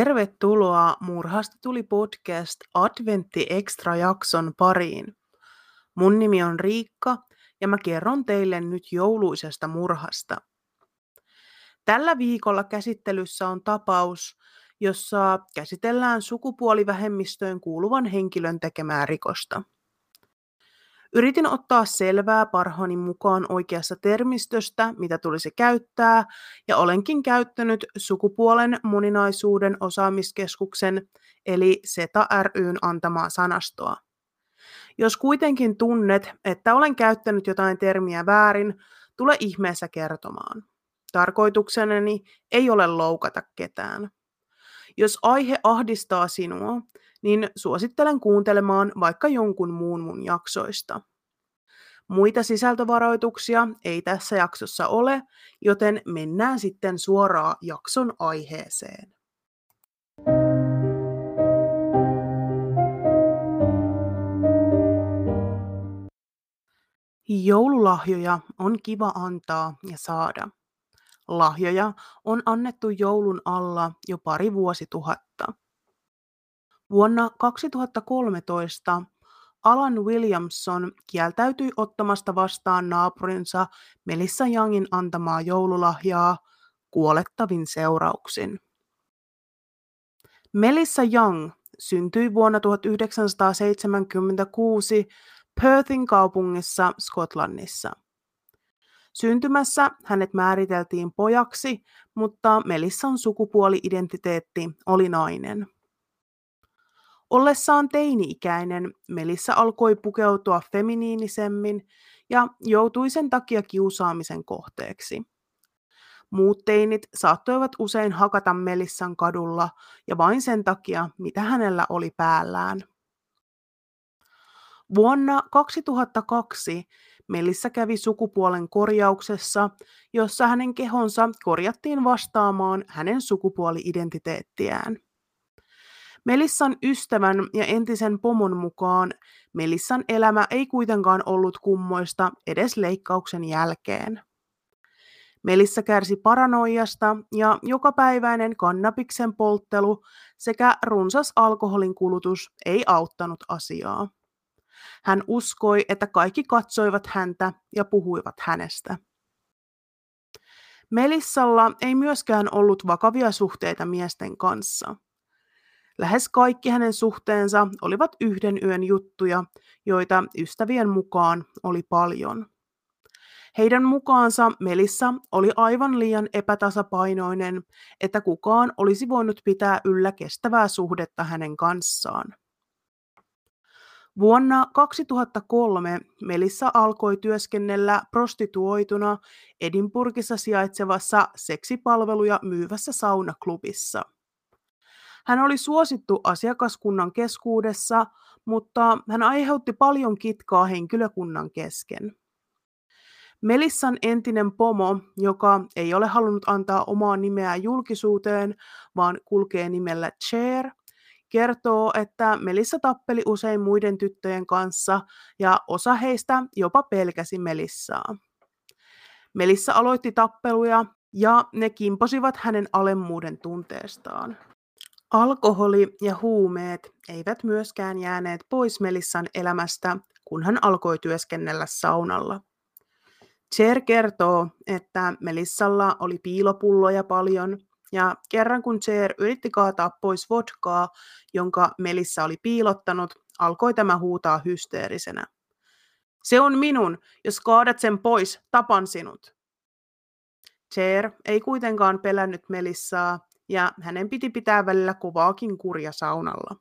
Tervetuloa Murhasta tuli podcast Adventti Extra jakson pariin. Mun nimi on Riikka ja mä kerron teille nyt jouluisesta murhasta. Tällä viikolla käsittelyssä on tapaus, jossa käsitellään sukupuolivähemmistöön kuuluvan henkilön tekemää rikosta. Yritin ottaa selvää parhaani mukaan oikeassa termistöstä, mitä tulisi käyttää, ja olenkin käyttänyt sukupuolen moninaisuuden osaamiskeskuksen eli SETA ryn antamaa sanastoa. Jos kuitenkin tunnet, että olen käyttänyt jotain termiä väärin, tule ihmeessä kertomaan. Tarkoituksenani ei ole loukata ketään. Jos aihe ahdistaa sinua, niin suosittelen kuuntelemaan vaikka jonkun muun mun jaksoista. Muita sisältövaroituksia ei tässä jaksossa ole, joten mennään sitten suoraan jakson aiheeseen. Joululahjoja on kiva antaa ja saada. Lahjoja on annettu joulun alla jo pari vuosituhatta. Vuonna 2013 Alan Williamson kieltäytyi ottamasta vastaan naapurinsa Melissa Youngin antamaa joululahjaa kuolettavin seurauksin. Melissa Young syntyi vuonna 1976 Perthin kaupungissa Skotlannissa. Syntymässä hänet määriteltiin pojaksi, mutta Melissan sukupuoli-identiteetti oli nainen. Ollessaan teini-ikäinen Melissa alkoi pukeutua feminiinisemmin ja joutui sen takia kiusaamisen kohteeksi. Muut teinit saattoivat usein hakata Melissan kadulla ja vain sen takia, mitä hänellä oli päällään. Vuonna 2002 Melissa kävi sukupuolen korjauksessa, jossa hänen kehonsa korjattiin vastaamaan hänen sukupuoli-identiteettiään. Melissan ystävän ja entisen pomon mukaan Melissan elämä ei kuitenkaan ollut kummoista edes leikkauksen jälkeen. Melissa kärsi paranoiasta ja jokapäiväinen kannabiksen polttelu sekä runsas alkoholin kulutus ei auttanut asiaa. Hän uskoi, että kaikki katsoivat häntä ja puhuivat hänestä. Melissalla ei myöskään ollut vakavia suhteita miesten kanssa – Lähes kaikki hänen suhteensa olivat yhden yön juttuja, joita ystävien mukaan oli paljon. Heidän mukaansa Melissa oli aivan liian epätasapainoinen, että kukaan olisi voinut pitää yllä kestävää suhdetta hänen kanssaan. Vuonna 2003 Melissa alkoi työskennellä prostituoituna Edinburghissa sijaitsevassa seksipalveluja myyvässä saunaklubissa – hän oli suosittu asiakaskunnan keskuudessa, mutta hän aiheutti paljon kitkaa henkilökunnan kesken. Melissan entinen pomo, joka ei ole halunnut antaa omaa nimeä julkisuuteen, vaan kulkee nimellä Cher, kertoo, että Melissa tappeli usein muiden tyttöjen kanssa ja osa heistä jopa pelkäsi Melissaa. Melissa aloitti tappeluja ja ne kimposivat hänen alemmuuden tunteestaan. Alkoholi ja huumeet eivät myöskään jääneet pois Melissan elämästä, kun hän alkoi työskennellä saunalla. Cher kertoo, että Melissalla oli piilopulloja paljon, ja kerran kun Cher yritti kaataa pois vodkaa, jonka Melissa oli piilottanut, alkoi tämä huutaa hysteerisenä. Se on minun, jos kaadat sen pois, tapan sinut. Cher ei kuitenkaan pelännyt Melissaa, ja hänen piti pitää välillä kovaakin kurja saunalla.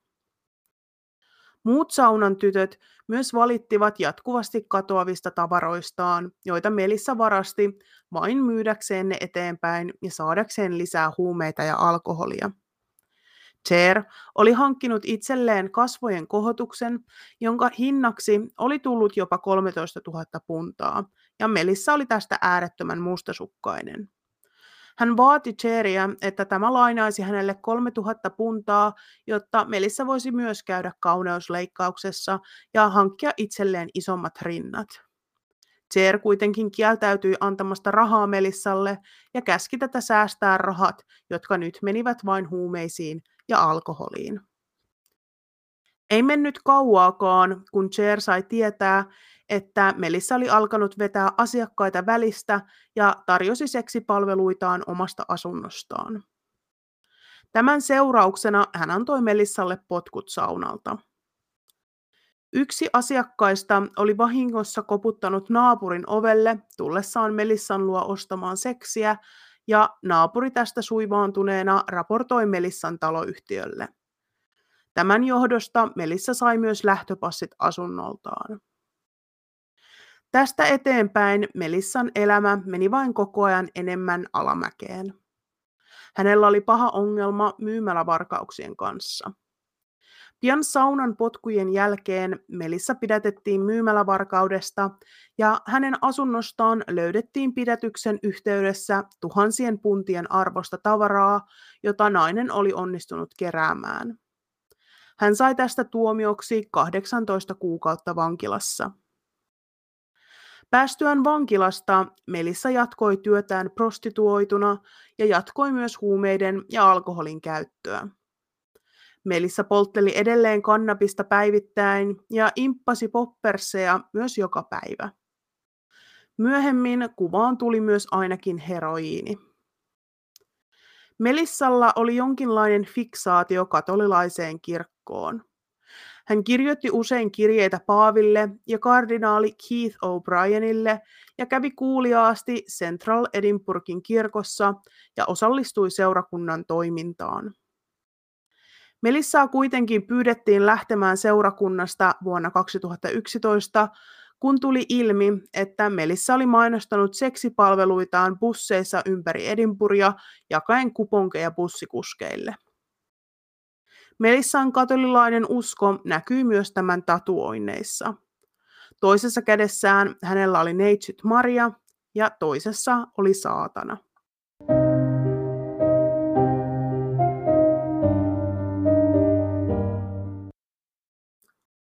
Muut saunan tytöt myös valittivat jatkuvasti katoavista tavaroistaan, joita Melissa varasti vain myydäkseen ne eteenpäin ja saadakseen lisää huumeita ja alkoholia. Cher oli hankkinut itselleen kasvojen kohotuksen, jonka hinnaksi oli tullut jopa 13 000 puntaa, ja Melissa oli tästä äärettömän mustasukkainen. Hän vaati Cheria, että tämä lainaisi hänelle 3000 puntaa, jotta Melissa voisi myös käydä kauneusleikkauksessa ja hankkia itselleen isommat rinnat. Cher kuitenkin kieltäytyi antamasta rahaa Melissalle ja käski tätä säästää rahat, jotka nyt menivät vain huumeisiin ja alkoholiin. Ei mennyt kauaakaan, kun Cher sai tietää, että Melissa oli alkanut vetää asiakkaita välistä ja tarjosi seksipalveluitaan omasta asunnostaan. Tämän seurauksena hän antoi Melissalle potkut saunalta. Yksi asiakkaista oli vahingossa koputtanut naapurin ovelle tullessaan Melissan luo ostamaan seksiä, ja naapuri tästä suivaantuneena raportoi Melissan taloyhtiölle. Tämän johdosta Melissa sai myös lähtöpassit asunnoltaan. Tästä eteenpäin Melissan elämä meni vain koko ajan enemmän alamäkeen. Hänellä oli paha ongelma myymälävarkauksien kanssa. Pian saunan potkujen jälkeen Melissa pidätettiin myymälävarkaudesta ja hänen asunnostaan löydettiin pidätyksen yhteydessä tuhansien puntien arvosta tavaraa, jota nainen oli onnistunut keräämään. Hän sai tästä tuomioksi 18 kuukautta vankilassa. Päästyään vankilasta Melissa jatkoi työtään prostituoituna ja jatkoi myös huumeiden ja alkoholin käyttöä. Melissa poltteli edelleen kannabista päivittäin ja imppasi popperseja myös joka päivä. Myöhemmin kuvaan tuli myös ainakin heroiini. Melissalla oli jonkinlainen fiksaatio katolilaiseen kirkkoon. Hän kirjoitti usein kirjeitä Paaville ja kardinaali Keith O'Brienille ja kävi kuuliaasti Central Edinburghin kirkossa ja osallistui seurakunnan toimintaan. Melissaa kuitenkin pyydettiin lähtemään seurakunnasta vuonna 2011, kun tuli ilmi, että Melissa oli mainostanut seksipalveluitaan busseissa ympäri Edinburgia jakaen kuponkeja bussikuskeille. Melissan katolilainen usko näkyy myös tämän tatuoinneissa. Toisessa kädessään hänellä oli neitsyt Maria ja toisessa oli saatana.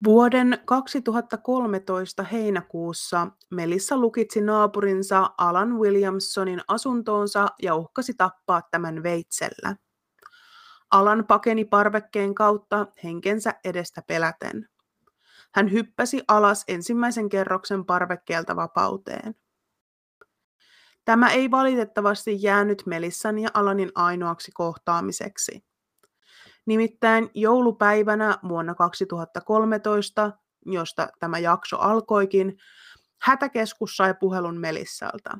Vuoden 2013 heinäkuussa Melissa lukitsi naapurinsa Alan Williamsonin asuntoonsa ja uhkasi tappaa tämän veitsellä. Alan pakeni parvekkeen kautta henkensä edestä peläten. Hän hyppäsi alas ensimmäisen kerroksen parvekkeelta vapauteen. Tämä ei valitettavasti jäänyt Melissan ja Alanin ainoaksi kohtaamiseksi. Nimittäin joulupäivänä vuonna 2013, josta tämä jakso alkoikin, hätäkeskus sai puhelun Melissalta.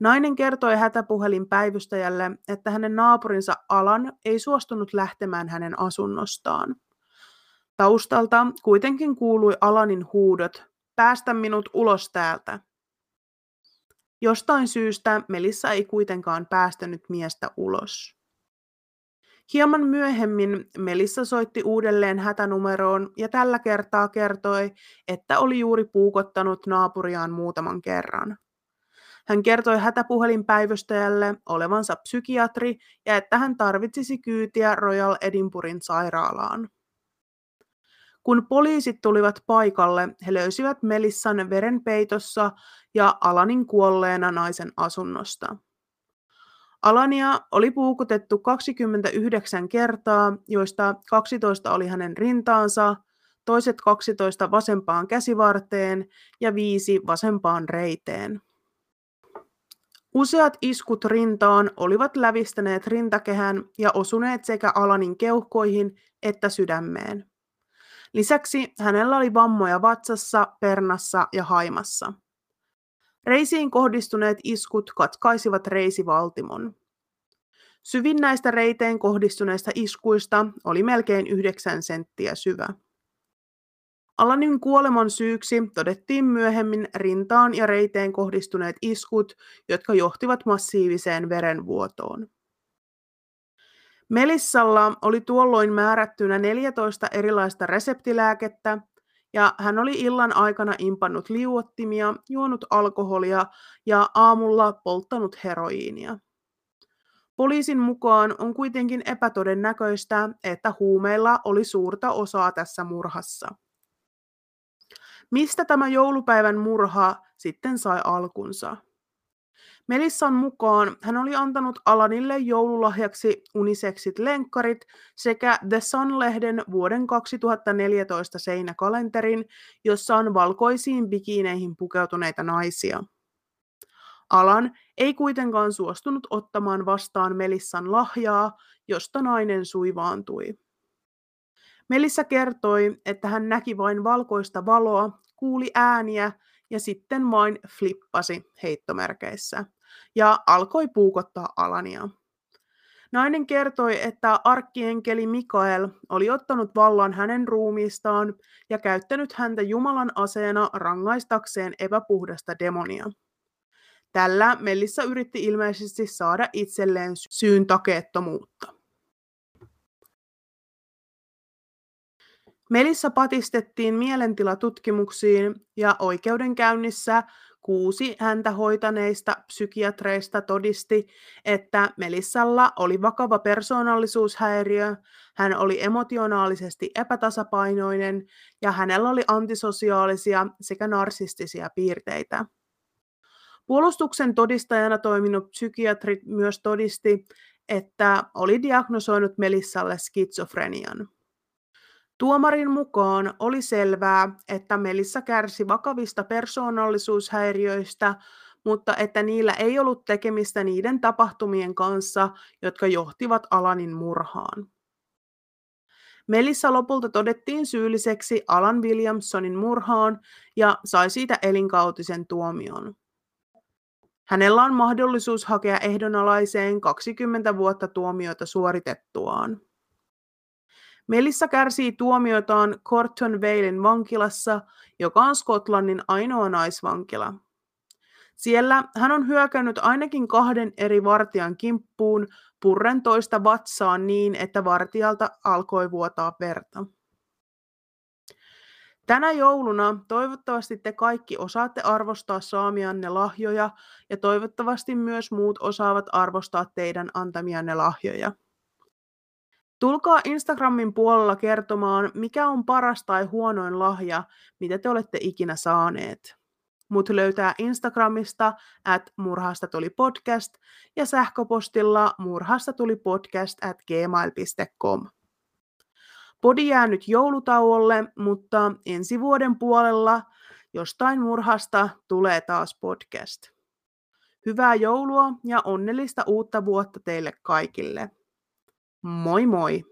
Nainen kertoi hätäpuhelin päivystäjälle, että hänen naapurinsa Alan ei suostunut lähtemään hänen asunnostaan. Taustalta kuitenkin kuului Alanin huudot, päästä minut ulos täältä. Jostain syystä Melissa ei kuitenkaan päästänyt miestä ulos. Hieman myöhemmin Melissa soitti uudelleen hätänumeroon ja tällä kertaa kertoi, että oli juuri puukottanut naapuriaan muutaman kerran. Hän kertoi hätäpuhelinpäivystäjälle olevansa psykiatri ja että hän tarvitsisi kyytiä Royal Edinburghin sairaalaan. Kun poliisit tulivat paikalle, he löysivät Melissan verenpeitossa ja Alanin kuolleena naisen asunnosta. Alania oli puukutettu 29 kertaa, joista 12 oli hänen rintaansa, toiset 12 vasempaan käsivarteen ja viisi vasempaan reiteen. Useat iskut rintaan olivat lävistäneet rintakehän ja osuneet sekä Alanin keuhkoihin että sydämeen. Lisäksi hänellä oli vammoja vatsassa, pernassa ja haimassa. Reisiin kohdistuneet iskut katkaisivat reisivaltimon. Syvin näistä reiteen kohdistuneista iskuista oli melkein 9 senttiä syvä. Alanin kuoleman syyksi todettiin myöhemmin rintaan ja reiteen kohdistuneet iskut, jotka johtivat massiiviseen verenvuotoon. Melissalla oli tuolloin määrättynä 14 erilaista reseptilääkettä, ja hän oli illan aikana impannut liuottimia, juonut alkoholia ja aamulla polttanut heroiinia. Poliisin mukaan on kuitenkin epätodennäköistä, että huumeilla oli suurta osaa tässä murhassa. Mistä tämä joulupäivän murha sitten sai alkunsa. Melissan mukaan hän oli antanut Alanille joululahjaksi uniseksit lenkkarit sekä The Sun-lehden vuoden 2014 seinäkalenterin, jossa on valkoisiin bikineihin pukeutuneita naisia. Alan ei kuitenkaan suostunut ottamaan vastaan Melissan lahjaa, josta nainen suivaantui. Melissa kertoi, että hän näki vain valkoista valoa, kuuli ääniä ja sitten vain flippasi heittomerkeissä ja alkoi puukottaa Alania. Nainen kertoi, että arkkienkeli Mikael oli ottanut vallan hänen ruumiistaan ja käyttänyt häntä Jumalan aseena rangaistakseen epäpuhdasta demonia. Tällä Mellissa yritti ilmeisesti saada itselleen syyn takeettomuutta. Melissa patistettiin mielentilatutkimuksiin ja oikeudenkäynnissä kuusi häntä hoitaneista psykiatreista todisti, että Melissalla oli vakava persoonallisuushäiriö, hän oli emotionaalisesti epätasapainoinen ja hänellä oli antisosiaalisia sekä narsistisia piirteitä. Puolustuksen todistajana toiminut psykiatri myös todisti, että oli diagnosoinut Melissalle skitsofrenian. Tuomarin mukaan oli selvää, että Melissa kärsi vakavista persoonallisuushäiriöistä, mutta että niillä ei ollut tekemistä niiden tapahtumien kanssa, jotka johtivat Alanin murhaan. Melissa lopulta todettiin syylliseksi Alan Williamsonin murhaan ja sai siitä elinkautisen tuomion. Hänellä on mahdollisuus hakea ehdonalaiseen 20 vuotta tuomiota suoritettuaan. Melissa kärsii tuomiotaan Corton Valein vankilassa, joka on Skotlannin ainoa naisvankila. Siellä hän on hyökännyt ainakin kahden eri vartijan kimppuun purren toista vatsaan niin, että vartijalta alkoi vuotaa verta. Tänä jouluna toivottavasti te kaikki osaatte arvostaa saamianne lahjoja ja toivottavasti myös muut osaavat arvostaa teidän antamianne lahjoja. Tulkaa Instagramin puolella kertomaan, mikä on paras tai huonoin lahja, mitä te olette ikinä saaneet. Mut löytää Instagramista at murhasta tuli podcast ja sähköpostilla murhasta tuli podcast at gmail.com. Podi jää nyt joulutauolle, mutta ensi vuoden puolella jostain murhasta tulee taas podcast. Hyvää joulua ja onnellista uutta vuotta teille kaikille. Moi moi!